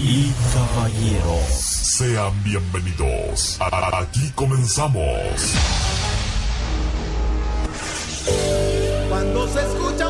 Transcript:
y caballeros. Sean bienvenidos. Aquí comenzamos. Cuando se escucha